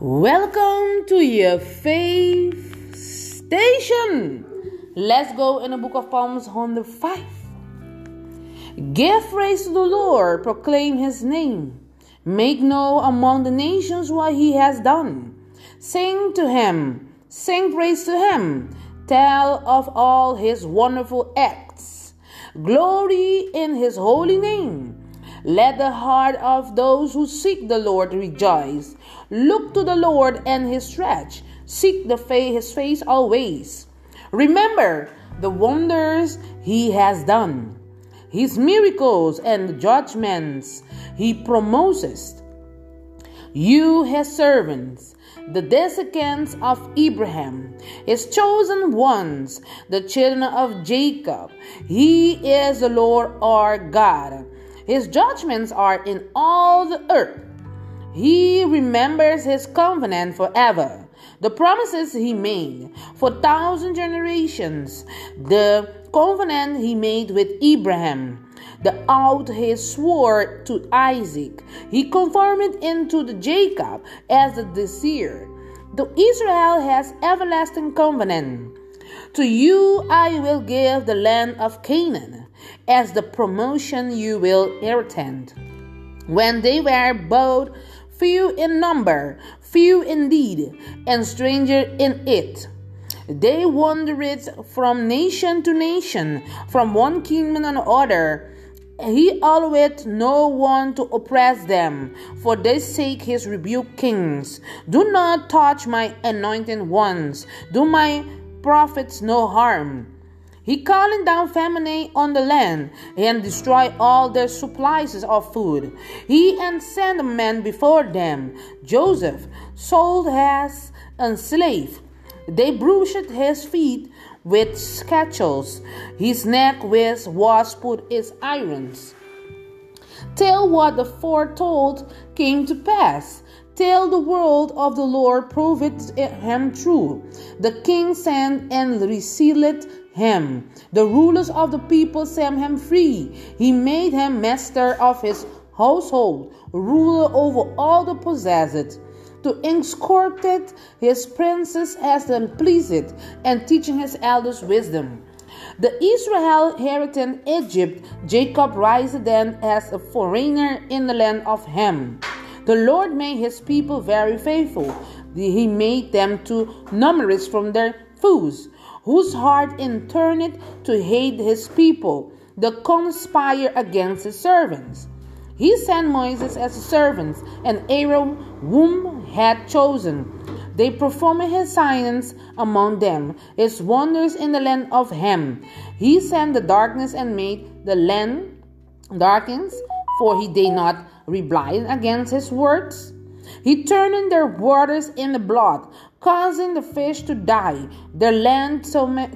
Welcome to your faith station. Let's go in the book of Psalms 105. Give praise to the Lord, proclaim his name. Make known among the nations what he has done. Sing to him, sing praise to him. Tell of all his wonderful acts. Glory in his holy name. Let the heart of those who seek the Lord rejoice. Look to the Lord and his stretch. Seek the fa- his face always. Remember the wonders he has done, his miracles and judgments he promises. You, his servants, the descendants of Abraham, his chosen ones, the children of Jacob. He is the Lord our God. His judgments are in all the earth. He remembers his covenant forever. The promises he made for thousand generations, the covenant he made with Abraham, the oath he swore to Isaac, he confirmed it into the Jacob as the desire. To Israel has everlasting covenant. To you I will give the land of Canaan as the promotion you will attend. When they were both few in number, few indeed, and stranger in it. They wandered from nation to nation, from one kingdom to another. He allowed no one to oppress them. For their sake, his rebuke kings. Do not touch my anointed ones. Do my prophets no harm. He calling down famine on the land and destroy all their supplies of food. He and sent a man before them, Joseph, sold as a slave. They bruised his feet with scatchels. His neck with was put its irons. Tell what the foretold came to pass. Tell the world of the Lord, prove it eh, him true. The king sent and resealed him. The rulers of the people set him free. He made him master of his household, ruler over all the possessed. To escorted his princes as them pleased, and teaching his elders wisdom. The Israel inherited Egypt. Jacob rised then as a foreigner in the land of Ham. The Lord made his people very faithful. He made them too numerous from their foes whose heart in turned to hate his people, the conspire against his servants. He sent Moses as servants, and Aaron, whom had chosen. They performed his signs among them, his wonders in the land of Ham. He sent the darkness and made the land darkens, for he did not reply against his words. He turned their waters into blood, causing the fish to die, their land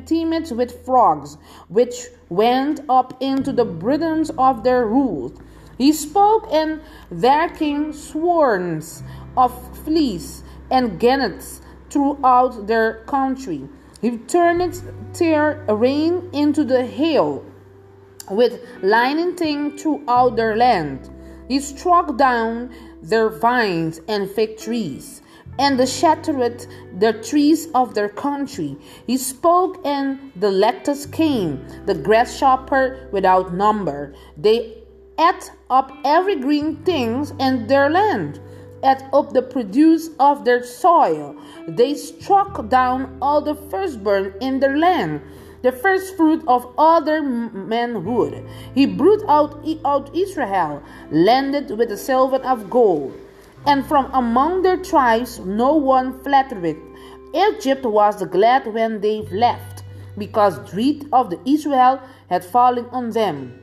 teemed with frogs, which went up into the bosoms of their roots. He spoke, and there came swarms of fleas and gannets throughout their country. He turned their rain into the hail, with lightning throughout their land. He struck down their vines and fig trees, and the shattered the trees of their country. He spoke, and the locusts came, the grasshopper without number. They ate up every green thing in their land, ate up the produce of their soil. They struck down all the firstborn in their land the first fruit of all their manhood. He brought out, out Israel, landed with a silver of gold. And from among their tribes no one flattered. Egypt was glad when they left, because dread of the Israel had fallen on them.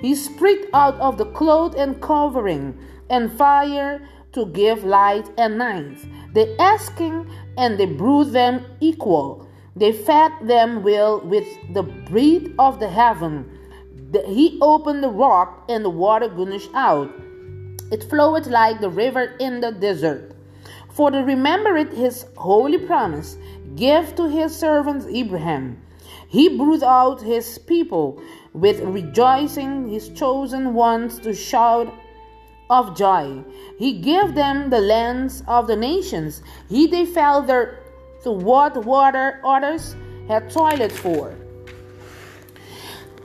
He spread out of the cloth and covering, and fire to give light and night. They asking, and they brewed them equal. They fed them well with the bread of the heaven. He opened the rock, and the water gushed out. It flowed like the river in the desert. For to remember it his holy promise, give to his servant Abraham. He brought out his people with rejoicing, his chosen ones to shout of joy. He gave them the lands of the nations. He fell there to what water others had toiled for.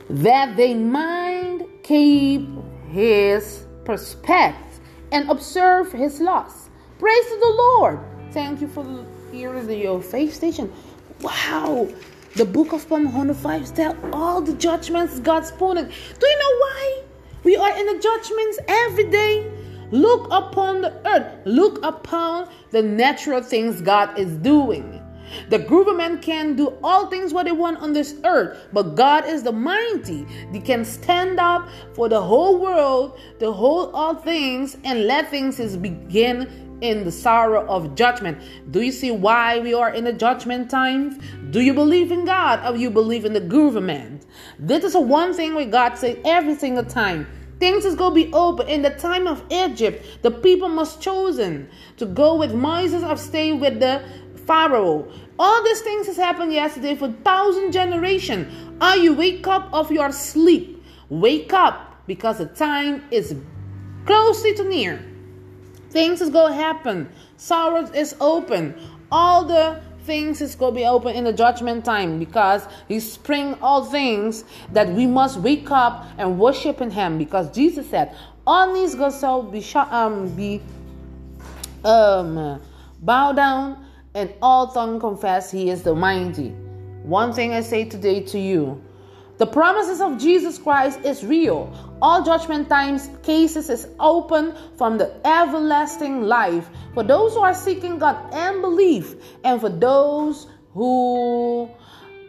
That they might keep his prospect and observe his laws. Praise the Lord. Thank you for hearing the your faith station. Wow. The book of Psalm 105 tell all the judgments God's putting. Do you know why? We are in the judgments every day. Look upon the earth. Look upon the natural things God is doing. The government can do all things what they want on this earth, but God is the mighty. They can stand up for the whole world, the whole all things, and let things is begin in the sorrow of judgment. Do you see why we are in the judgment times? Do you believe in God or you believe in the government? This is one thing where God said every single time. Things is gonna be open. In the time of Egypt, the people must chosen to go with Moses or stay with the Pharaoh. All these things has happened yesterday for thousand generation. Are you wake up of your sleep? Wake up because the time is closely to near. Things is gonna happen. Sorrow is open. All the things is going to be open in the judgment time because he spring all things that we must wake up and worship in him because jesus said all these shall be um be um bow down and all tongue confess he is the mighty one thing i say today to you the promises of Jesus Christ is real. All judgment times cases is open from the everlasting life for those who are seeking God and believe, and for those who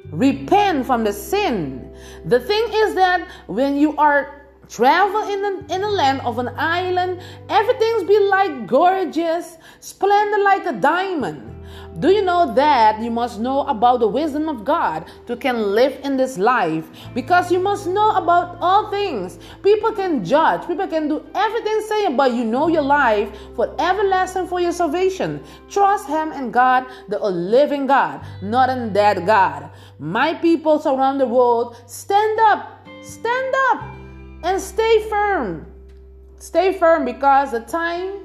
repent from the sin. The thing is that when you are travel in the, in the land of an island, everything's be like gorgeous, splendid like a diamond. Do you know that you must know about the wisdom of God to can live in this life? Because you must know about all things. People can judge, people can do everything saying, but you know your life for everlasting for your salvation. Trust Him and God, the living God, not in dead God. My people around the world, stand up, stand up, and stay firm. Stay firm because the time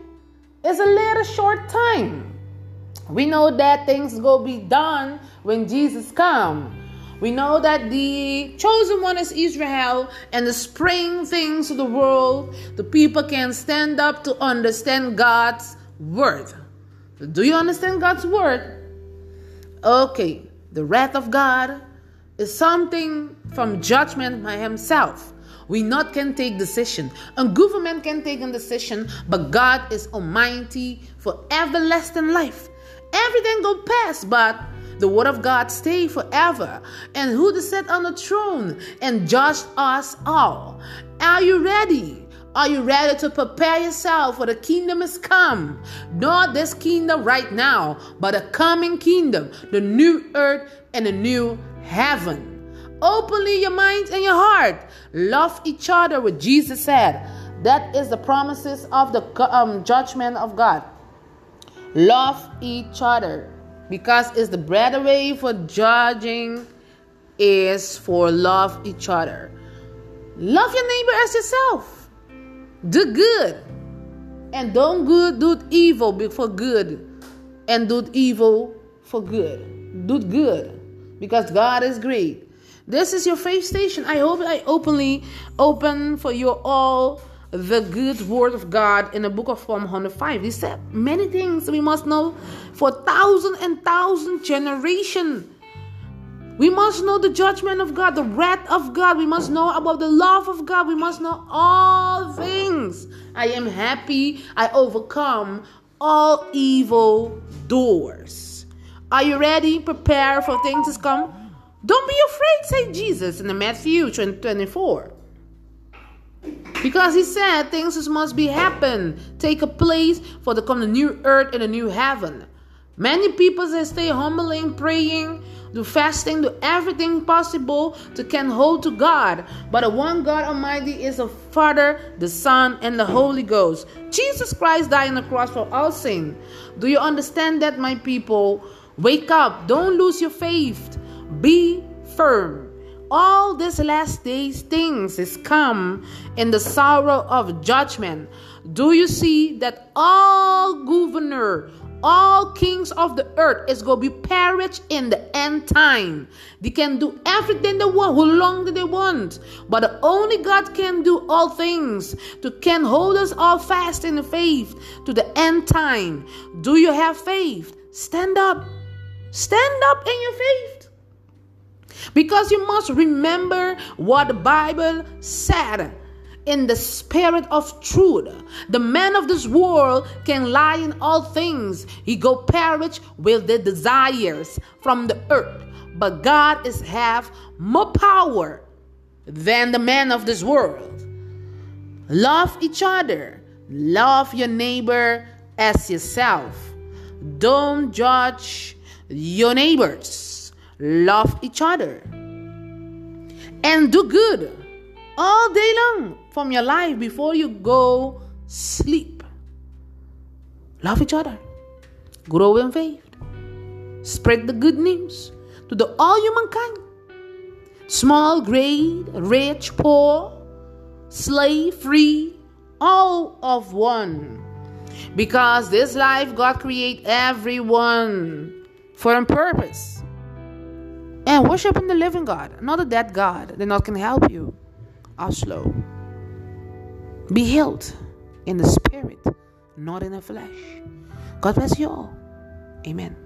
is a little short time. We know that things go be done when Jesus come. We know that the chosen one is Israel and the spring things of the world, the people can stand up to understand God's word. Do you understand God's word? Okay, the wrath of God is something from judgment by himself. We not can take decision. A government can take a decision, but God is almighty for everlasting life. Everything go past, but the word of God stay forever. And who to sit on the throne and judge us all? Are you ready? Are you ready to prepare yourself for the kingdom is come? Not this kingdom right now, but a coming kingdom, the new earth and the new heaven. Openly your mind and your heart. Love each other, what Jesus said. That is the promises of the um, judgment of God. Love each other because it's the better way for judging is for love each other. Love your neighbor as yourself. Do good. And don't good do evil for good. And do evil for good. Do good. Because God is great. This is your faith station. I hope I openly open for you all the good word of God in the book of Psalm 105. He said many things we must know for thousand and thousand generation. We must know the judgment of God, the wrath of God. We must know about the love of God. We must know all things. I am happy I overcome all evil doors. Are you ready? Prepare for things to come. Don't be afraid, say Jesus in the Matthew 24. Because he said things must be happen, take a place for the the new earth and a new heaven. Many people they stay humbling, praying, do fasting, do everything possible to can hold to God. But the one God Almighty is the Father, the Son, and the Holy Ghost. Jesus Christ died on the cross for all sin. Do you understand that, my people? Wake up. Don't lose your faith. Be firm all these last days things is come in the sorrow of judgment Do you see that all governor, all kings of the earth is going to be perished in the end time. They can do everything they want, how long do they want. But only God can do all things, to can hold us all fast in the faith to the end time. Do you have faith? Stand up. Stand up in your faith. Because you must remember what the Bible said in the spirit of truth. The man of this world can lie in all things. He go perish with the desires from the earth. But God is have more power than the man of this world. Love each other. Love your neighbor as yourself. Don't judge your neighbors. Love each other. And do good all day long from your life before you go sleep. Love each other. Grow in faith. Spread the good news to the all humankind. Small, great, rich, poor, slave, free, all of one. Because this life God create everyone for a purpose. And worshiping the living God, not a dead God that not can help you slow. Be healed in the spirit, not in the flesh. God bless you all. Amen.